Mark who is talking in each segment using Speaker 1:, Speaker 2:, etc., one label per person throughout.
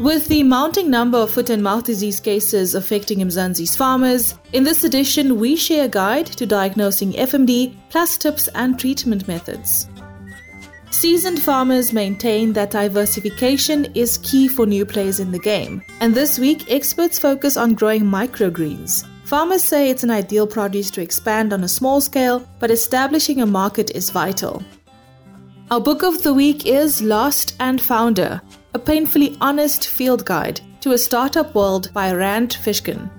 Speaker 1: With the mounting number of foot and mouth disease cases affecting Mzansi's farmers, in this edition we share a guide to diagnosing FMD, plus tips and treatment methods. Seasoned farmers maintain that diversification is key for new players in the game, and this week experts focus on growing microgreens. Farmers say it's an ideal produce to expand on a small scale, but establishing a market is vital. Our book of the week is Lost and Founder, a painfully honest field guide to a startup world by Rand Fishkin.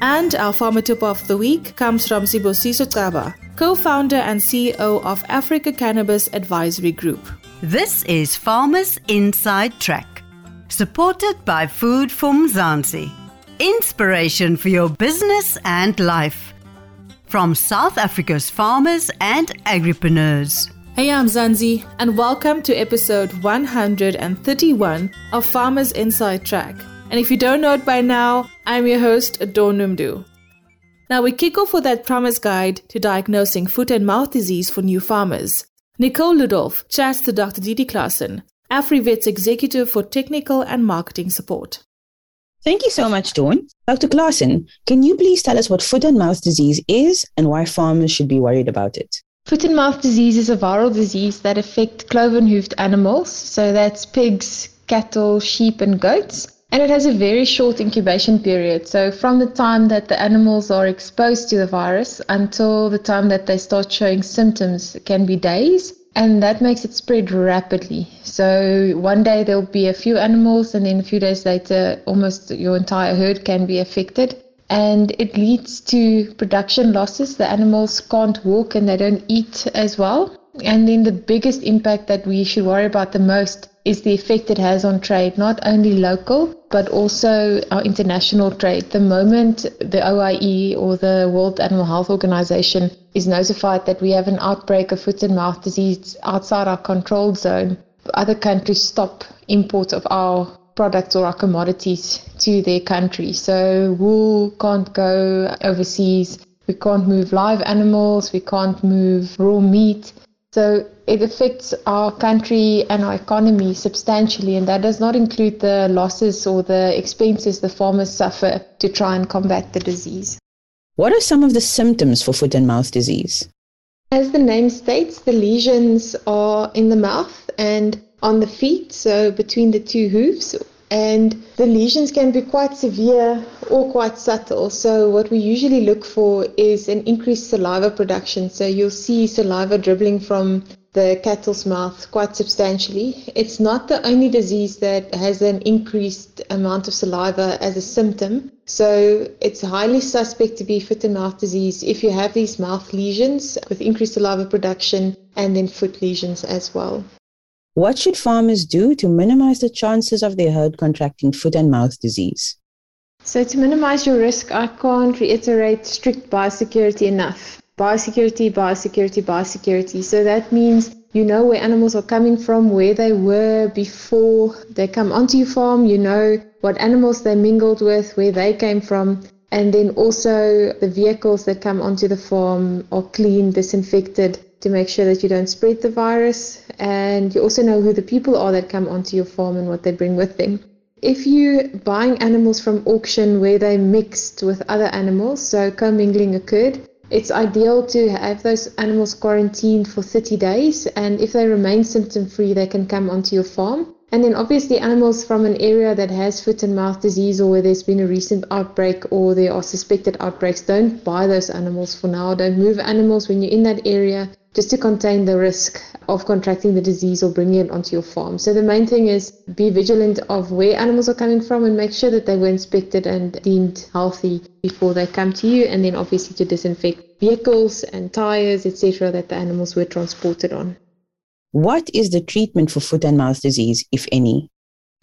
Speaker 1: And our farmer tip of the week comes from Sibusiso Xaba, co-founder and CEO of Africa Cannabis Advisory Group.
Speaker 2: This is Farmers Inside Track, supported by Food from Mzansi. Inspiration for your business and life. From South Africa's farmers and agripreneurs.
Speaker 1: Hey, Mzansi, and welcome to episode 131 of Farmers Inside Track. And if you don't know it by now, I'm your host, Dawn Noemdoe. Now we kick off with that promise guide to diagnosing foot and mouth disease for new farmers. Nicole Ludolf chats to Dr. Didi Claassen, AfriVet's executive for technical and marketing support.
Speaker 3: Thank you so much, Dawn. Dr. Claassen, can you please tell us what foot and mouth disease is and why farmers should be worried about it?
Speaker 4: Foot and mouth disease is a viral disease that affects cloven hoofed animals, so that's pigs, cattle, sheep, and goats. And it has a very short incubation period. So, from the time that the animals are exposed to the virus until the time that they start showing symptoms can be days. And that makes it spread rapidly. So, one day there'll be a few animals, and then a few days later, almost your entire herd can be affected. And it leads to production losses. The animals can't walk and they don't eat as well. And then the biggest impact that we should worry about the most is the effect it has on trade, not only local, but also our international trade. The moment the OIE or the World Animal Health Organization is notified that we have an outbreak of foot and mouth disease outside our control zone, other countries stop import of our products or our commodities to their country. So wool can't go overseas. We can't move live animals. We can't move raw meat. So it affects our country and our economy substantially, and that does not include the losses or the expenses the farmers suffer to try and combat the disease.
Speaker 3: What are some of the symptoms for foot and mouth disease?
Speaker 4: As the name states, the lesions are in the mouth and on the feet, so between the two hooves and the lesions can be quite severe or quite subtle. So, what we usually look for is an increased saliva production. So, you'll see saliva dribbling from the cattle's mouth quite substantially. It's not the only disease that has an increased amount of saliva as a symptom. So, it's highly suspect to be foot and mouth disease if you have these mouth lesions with increased saliva production and then foot lesions as well.
Speaker 3: What should farmers do to minimize the chances of their herd contracting foot and mouth disease?
Speaker 4: So, to minimize your risk, I can't reiterate strict biosecurity enough. Biosecurity, biosecurity, biosecurity. So, that means you know where animals are coming from, where they were before they come onto your farm, you know what animals they mingled with, where they came from, and then also the vehicles that come onto the farm are clean, disinfected, to make sure that you don't spread the virus. And you also know who the people are that come onto your farm and what they bring with them. If you're buying animals from auction where they mixed with other animals, so commingling occurred, it's ideal to have those animals quarantined for 30 days. And if they remain symptom free, they can come onto your farm. And then obviously animals from an area that has foot and mouth disease or where there's been a recent outbreak or there are suspected outbreaks, don't buy those animals for now. Don't move animals when you're in that area just to contain the risk of contracting the disease or bringing it onto your farm. So the main thing is be vigilant of where animals are coming from and make sure that they were inspected and deemed healthy before they come to you and then obviously to disinfect vehicles and tires etc that the animals were transported on.
Speaker 3: What is the treatment for foot and mouth disease if any?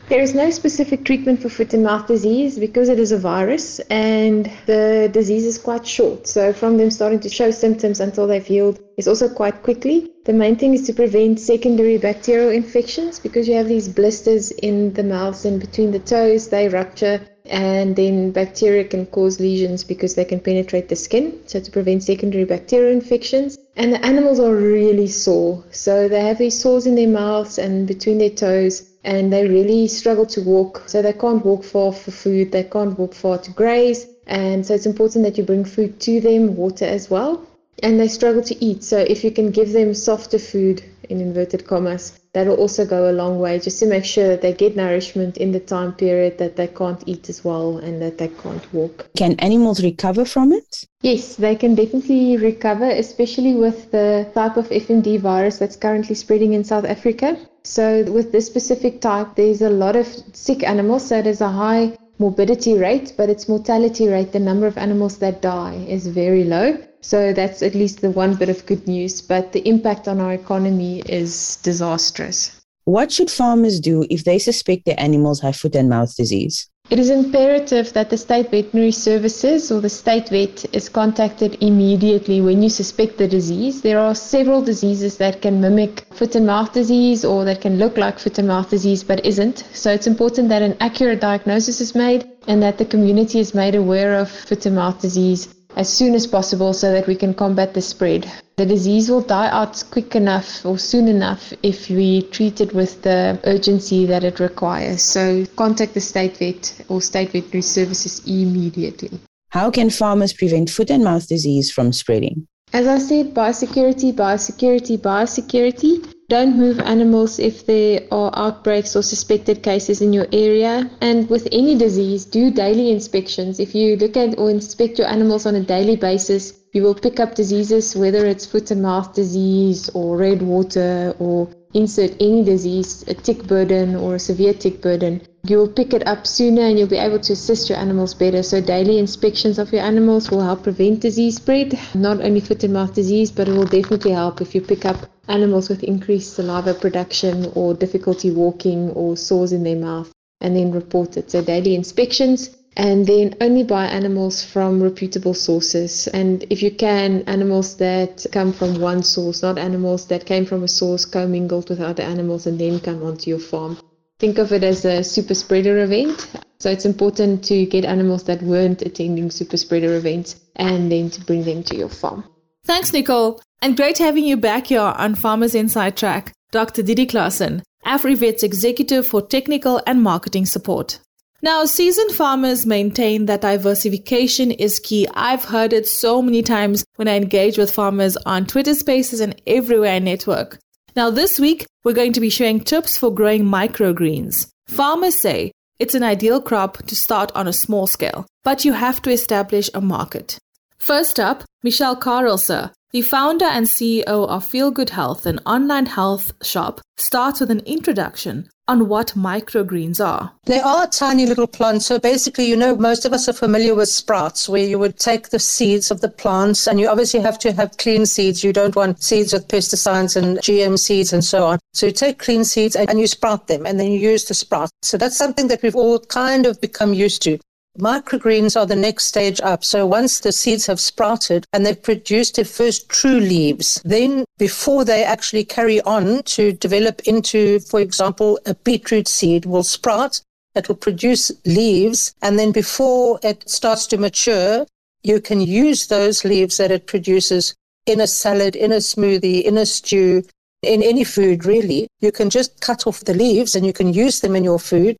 Speaker 4: There is no specific treatment for foot and mouth disease because it is a virus and the disease is quite short. So, from them starting to show symptoms until they've healed is also quite quickly. The main thing is to prevent secondary bacterial infections because you have these blisters in the mouths and between the toes, they rupture and then bacteria can cause lesions because they can penetrate the skin, so to prevent secondary bacterial infections. And the animals are really sore, so they have these sores in their mouths and between their toes, and they really struggle to walk. So they can't walk far for food, they can't walk far to graze, and so it's important that you bring food to them, water as well. And they struggle to eat, so if you can give them softer food, in inverted commas, that'll also go a long way just to make sure that they get nourishment in the time period that they can't eat as well and that they can't walk.
Speaker 3: Can animals recover from it?
Speaker 4: Yes, they can definitely recover, especially with the type of FMD virus that's currently spreading in South Africa. So, with this specific type, there's a lot of sick animals, so there's a high morbidity rate, but its mortality rate, the number of animals that die, is very low. So that's at least the one bit of good news, but the impact on our economy is disastrous.
Speaker 3: What should farmers do if they suspect their animals have foot and mouth disease?
Speaker 4: It is imperative that the state veterinary services or the state vet is contacted immediately when you suspect the disease. There are several diseases that can mimic foot and mouth disease or that can look like foot and mouth disease but isn't. So it's important that an accurate diagnosis is made and that the community is made aware of foot and mouth disease as soon as possible so that we can combat the spread. The disease will die out quick enough or soon enough if we treat it with the urgency that it requires. So contact the state vet or state veterinary services immediately.
Speaker 3: How can farmers prevent foot and mouth disease from spreading?
Speaker 4: As I said, biosecurity, biosecurity, biosecurity. Don't move animals if there are outbreaks or suspected cases in your area. And with any disease, do daily inspections. If you look at or inspect your animals on a daily basis, you will pick up diseases, whether it's foot and mouth disease or red water or insert any disease, a tick burden or a severe tick burden, you will pick it up sooner and you'll be able to assist your animals better. So, daily inspections of your animals will help prevent disease spread, not only foot and mouth disease, but it will definitely help if you pick up animals with increased saliva production or difficulty walking or sores in their mouth and then report it. So, daily inspections and then only buy animals from reputable sources. And if you can, animals that come from one source, not animals that came from a source commingled with other animals and then come onto your farm. Think of it as a super spreader event. So it's important to get animals that weren't attending super spreader events and then to bring them to your farm.
Speaker 1: Thanks, Nicole. And great having you back here on Farmers Inside Track, Dr. Didi Claassen, AfriVet's Executive for Technical and Marketing Support. Now, seasoned farmers maintain that diversification is key. I've heard it so many times when I engage with farmers on Twitter spaces and everywhere I network. Now, this week, we're going to be sharing tips for growing microgreens. Farmers say it's an ideal crop to start on a small scale, but you have to establish a market. First up, Michelle Carlser, the founder and CEO of Feel Good Health, an online health shop, starts with an introduction on what microgreens are.
Speaker 5: They are tiny little plants. So basically, you know, most of us are familiar with sprouts, where you would take the seeds of the plants, and you obviously have to have clean seeds. You don't want seeds with pesticides and GM seeds and so on. So you take clean seeds and you sprout them, and then you use the sprout. So that's something that we've all kind of become used to. Microgreens are the next stage up. So once the seeds have sprouted and they've produced their first true leaves, then before they actually carry on to develop into, for example, a beetroot seed will sprout, it will produce leaves, and then before it starts to mature, you can use those leaves that it produces in a salad, in a smoothie, in a stew, in any food really. You can just cut off the leaves and you can use them in your food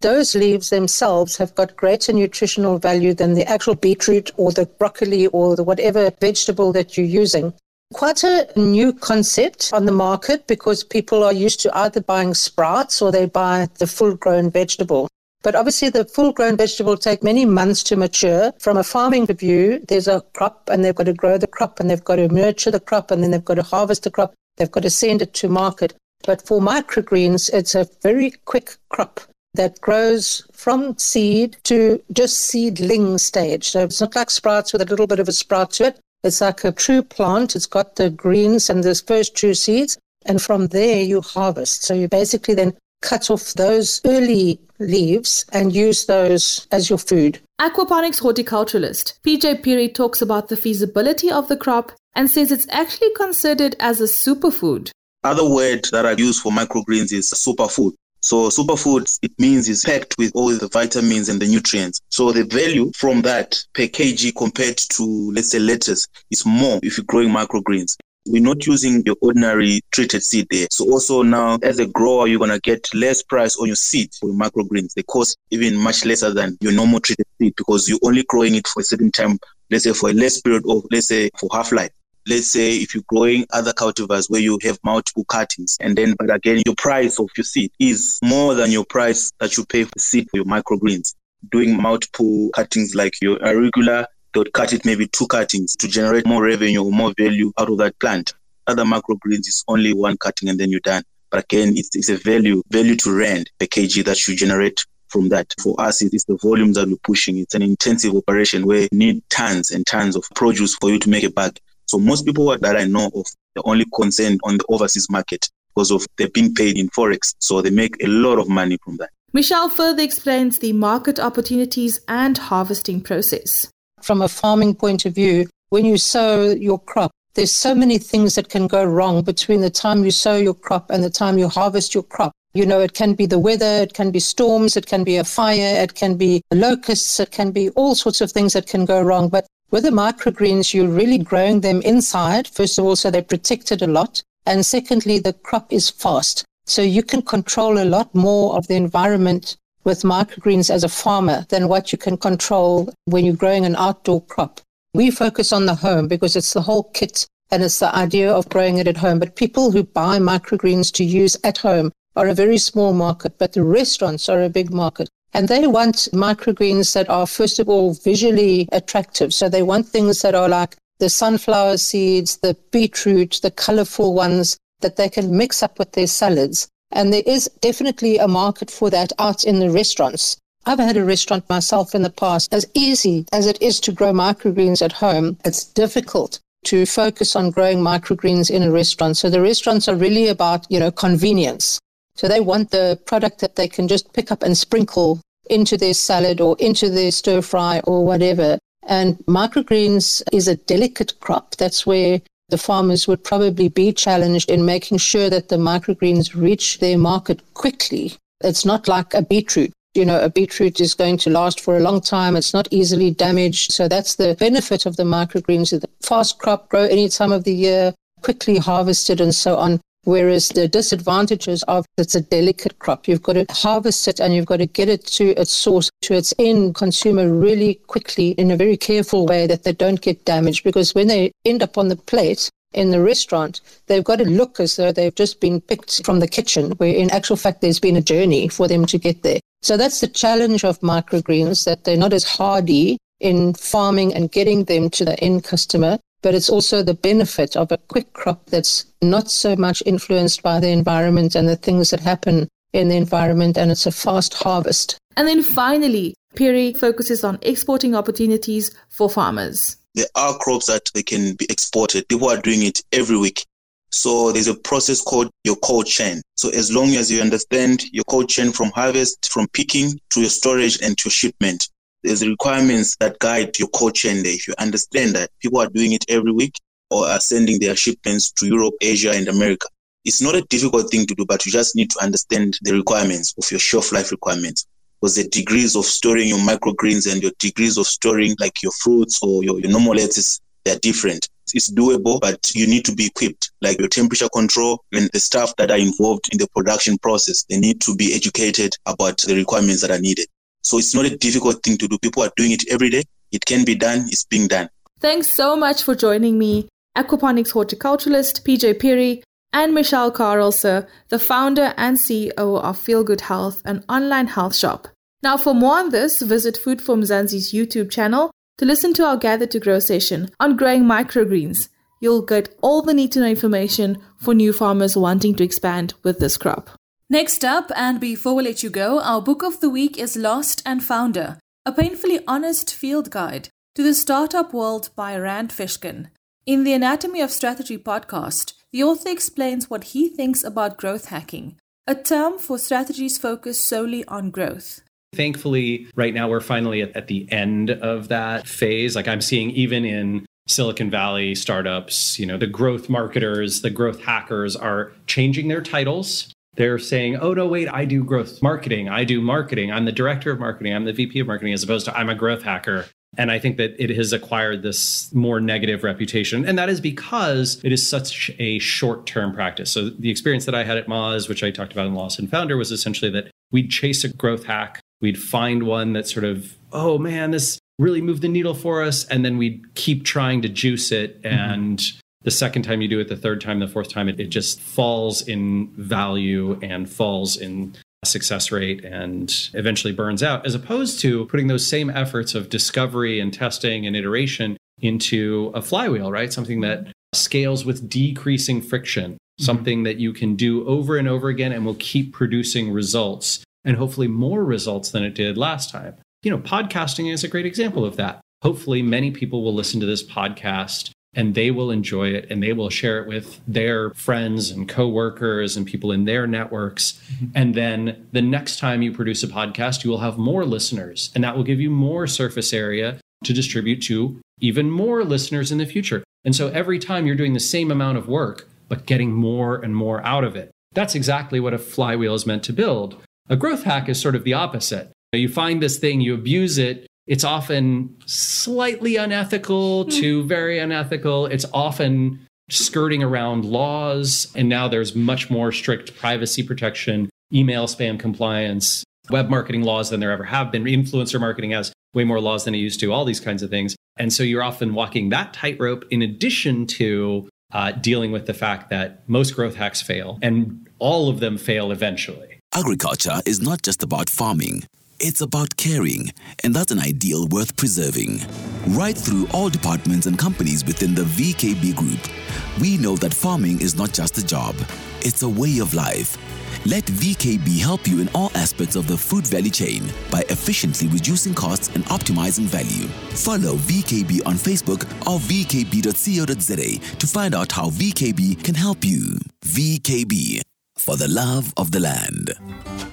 Speaker 5: those leaves themselves have got greater nutritional value than the actual beetroot or the broccoli or the whatever vegetable that you're using. Quite a new concept on the market because people are used to either buying sprouts or they buy the full grown vegetable. But obviously, the full grown vegetable take many months to mature. From a farming view, there's a crop and they've got to grow the crop and they've got to nurture the crop and then they've got to harvest the crop. They've got to send it to market. But for microgreens, it's a very quick crop that grows from seed to just seedling stage. So it's not like sprouts with a little bit of a sprout to it. It's like a true plant. It's got the greens and the first true seeds. And from there you harvest. So you basically then cut off those early leaves and use those as your food.
Speaker 1: Aquaponics horticulturalist PJ Piri talks about the feasibility of the crop and says it's actually considered as a superfood.
Speaker 6: Other word that I use for microgreens is superfood So superfood, it means it's packed with all the vitamins and the nutrients. So the value from that per kg compared to, let's say, lettuce is more if you're growing microgreens. We're not using your ordinary treated seed there. So also now, as a grower, you're gonna get less price on your seed for microgreens. They cost even much lesser than your normal treated seed because you're only growing it for a certain time. Let's say for a less period of, let's say, for half life let's say if you're growing other cultivars where you have multiple cuttings and then but again your price of your seed is more than your price that you pay for seed for your microgreens doing multiple cuttings like your irregular they would cut it maybe two cuttings to generate more revenue or more value out of that plant. Other microgreens is only one cutting and then you're done. But again, it's, it's a value, value to rent per kg that you generate from that. For us, it's the volumes that we're pushing. It's an intensive operation where you need tons and tons of produce for you to make a bag. So most people that I know of, they're only concerned on the overseas market because of they're being paid in forex. So they make a lot of money from that.
Speaker 1: Michelle further explains the market opportunities and harvesting process
Speaker 5: from a farming point of view, when you sow your crop, there's so many things that can go wrong between the time you sow your crop and the time you harvest your crop. You know, it can be the weather, it can be storms, it can be a fire, it can be locusts, it can be all sorts of things that can go wrong. But with the microgreens, you're really growing them inside, first of all, so they're protected a lot. And secondly, the crop is fast. So you can control a lot more of the environment with microgreens as a farmer than what you can control when you're growing an outdoor crop. We focus on the home because it's the whole kit and it's the idea of growing it at home. But people who buy microgreens to use at home are a very small market, but the restaurants are a big market. And they want microgreens that are, first of all, visually attractive. So they want things that are like the sunflower seeds, the beetroot, the colorful ones that they can mix up with their salads. And there is definitely a market for that out in the restaurants. I've had a restaurant myself in the past. As easy as it is to grow microgreens at home, it's difficult to focus on growing microgreens in a restaurant. So the restaurants are really about, you know, convenience. So they want the product that they can just pick up and sprinkle into their salad or into their stir fry or whatever. And microgreens is a delicate crop. That's where the farmers would probably be challenged in making sure that the microgreens reach their market quickly. It's not like a beetroot. You know, a beetroot is going to last for a long time. It's not easily damaged. So that's the benefit of the microgreens. The fast crop, grow any time of the year, quickly harvested and so on. Whereas the disadvantages of it's a delicate crop. You've got to harvest it and you've got to get it to its source, to its end consumer really quickly in a very careful way that they don't get damaged. Because when they end up on the plate, in the restaurant, they've got to look as though they've just been picked from the kitchen, where in actual fact there's been a journey for them to get there. So that's the challenge of microgreens, that they're not as hardy in farming and getting them to the end customer but it's also the benefit of a quick crop that's not so much influenced by the environment and the things that happen in the environment, and it's a fast harvest.
Speaker 1: And then finally, Piri focuses on exporting opportunities for farmers.
Speaker 6: There are crops that they can be exported. People are doing it every week. So there's a process called your cold chain. So as long as you understand your cold chain from harvest, from picking to your storage and to shipment, there's requirements that guide your chain there. If you understand that people are doing it every week or are sending their shipments to Europe, Asia, and America. It's not a difficult thing to do, but you just need to understand the requirements of your shelf life requirements. Because the degrees of storing your microgreens and your degrees of storing like your fruits or your, your normal lettuce, they're different. It's doable, but you need to be equipped, like your temperature control and the staff that are involved in the production process. They need to be educated about the requirements that are needed. So it's not a difficult thing to do. People are doing it every day. It can be done. It's being done.
Speaker 1: Thanks so much for joining me, aquaponics horticulturalist PJ Piri and Michelle Carlse, the founder and CEO of Feel Good Health, an online health shop. Now, for more on this, visit Food for Mzansi's YouTube channel to listen to our Gather to Grow session on growing microgreens. You'll get all the need to know information for new farmers wanting to expand with this crop. Next up, and before we let you go, our book of the week is Lost and Founder, a painfully honest field guide to the startup world by Rand Fishkin. In the Anatomy of Strategy podcast, the author explains what he thinks about growth hacking, a term for strategies focused solely on growth.
Speaker 7: Thankfully, right now we're finally at, at the end of that phase. Like I'm seeing even in Silicon Valley startups, you know, the growth marketers, the growth hackers are changing their titles they're saying, oh, no, wait, I do growth marketing. I do marketing. I'm the director of marketing. I'm the VP of marketing, as opposed to I'm a growth hacker. And I think that it has acquired this more negative reputation. And that is because it is such a short term practice. So the experience that I had at Moz, which I talked about in Lost and Founder, was essentially that we'd chase a growth hack. We'd find one that sort of, oh man, this really moved the needle for us. And then we'd keep trying to juice it. Mm-hmm. And mm-hmm. The second time you do it, the third time, the fourth time, it, it just falls in value and falls in success rate and eventually burns out, as opposed to putting those same efforts of discovery and testing and iteration into a flywheel, right? Something that scales with decreasing friction, mm-hmm. something that you can do over and over again and will keep producing results and hopefully more results than it did last time. You know, podcasting is a great example of that. Hopefully, many people will listen to this podcast and they will enjoy it and they will share it with their friends and coworkers and people in their networks. Mm-hmm. and then the next time you produce a podcast you will have more listeners and that will give you more surface area to distribute to even more listeners in the future. And so every time you're doing the same amount of work but getting more and more out of it. That's exactly what a flywheel is meant to build. A growth hack is sort of the opposite. You find this thing you abuse it it's often slightly unethical mm. to very unethical. It's often skirting around laws. And now there's much more strict privacy protection, email spam compliance, web marketing laws than there ever have been. Influencer marketing has way more laws than it used to, all these kinds of things. And so you're often walking that tightrope in addition to uh, dealing with the fact that most growth hacks fail and all of them fail eventually.
Speaker 8: Agriculture is not just about farming. It's about caring, and that's an ideal worth preserving. Right through all departments and companies within the VKB group, we know that farming is not just a job, it's a way of life. Let VKB help you in all aspects of the food value chain by efficiently reducing costs and optimizing value. Follow VKB on Facebook or vkb.co.za to find out how VKB can help you. VKB, for the love of the land.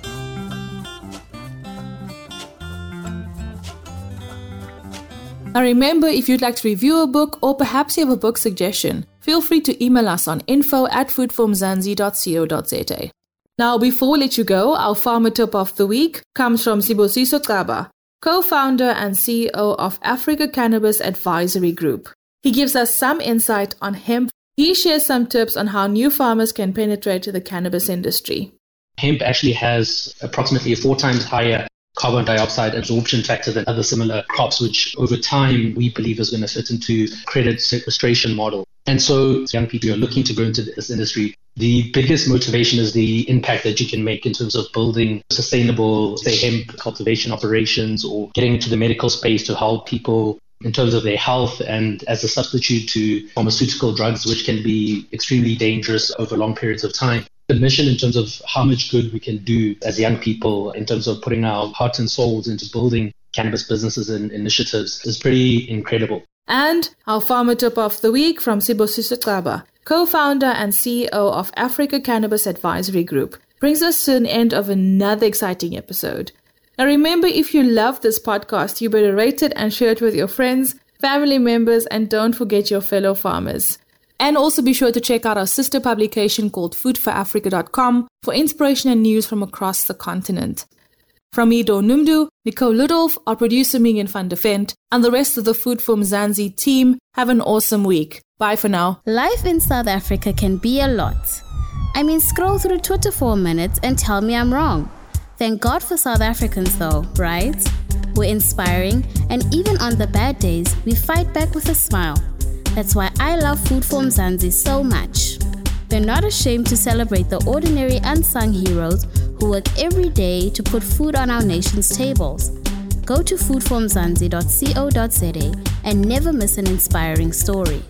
Speaker 1: Now remember, if you'd like to review a book or perhaps you have a book suggestion, feel free to email us on info at foodformzansi.co.za. Now, before we let you go, our farmer tip of the week comes from Sibusiso Xaba, co-founder and CEO of Africa Cannabis Advisory Group. He gives us some insight on hemp. He shares some tips on how new farmers can penetrate the cannabis industry.
Speaker 9: Hemp actually has approximately four times higher carbon dioxide absorption factor than other similar crops, which over time we believe is going to fit into credit sequestration model. And so young people are looking to go into this industry. The biggest motivation is the impact that you can make in terms of building sustainable, say, hemp cultivation operations or getting into the medical space to help people in terms of their health and as a substitute to pharmaceutical drugs, which can be extremely dangerous over long periods of time the mission in terms of how much good we can do as young people in terms of putting our hearts and souls into building cannabis businesses and initiatives is pretty incredible.
Speaker 1: And our farmer tip of the week from Sibusiso Xaba, co-founder and CEO of Africa Cannabis Advisory Group, brings us to an end of another exciting episode. Now remember, if you love this podcast, you better rate it and share it with your friends, family members, and don't forget your fellow farmers. And also be sure to check out our sister publication called foodforafrica.com for inspiration and news from across the continent. From Dawn Noemdoe, Nicole Ludolf, our producer Megan van der Vent, and the rest of the Food for Mzansi team, have an awesome week. Bye for now.
Speaker 10: Life in South Africa can be a lot. I mean, scroll through Twitter for a minute and tell me I'm wrong. Thank God for South Africans, though, right? We're inspiring, and even on the bad days, we fight back with a smile. That's why I love Food for Mzansi so much. They're not ashamed to celebrate the ordinary unsung heroes who work every day to put food on our nation's tables. Go to foodformzansi.co.za and never miss an inspiring story.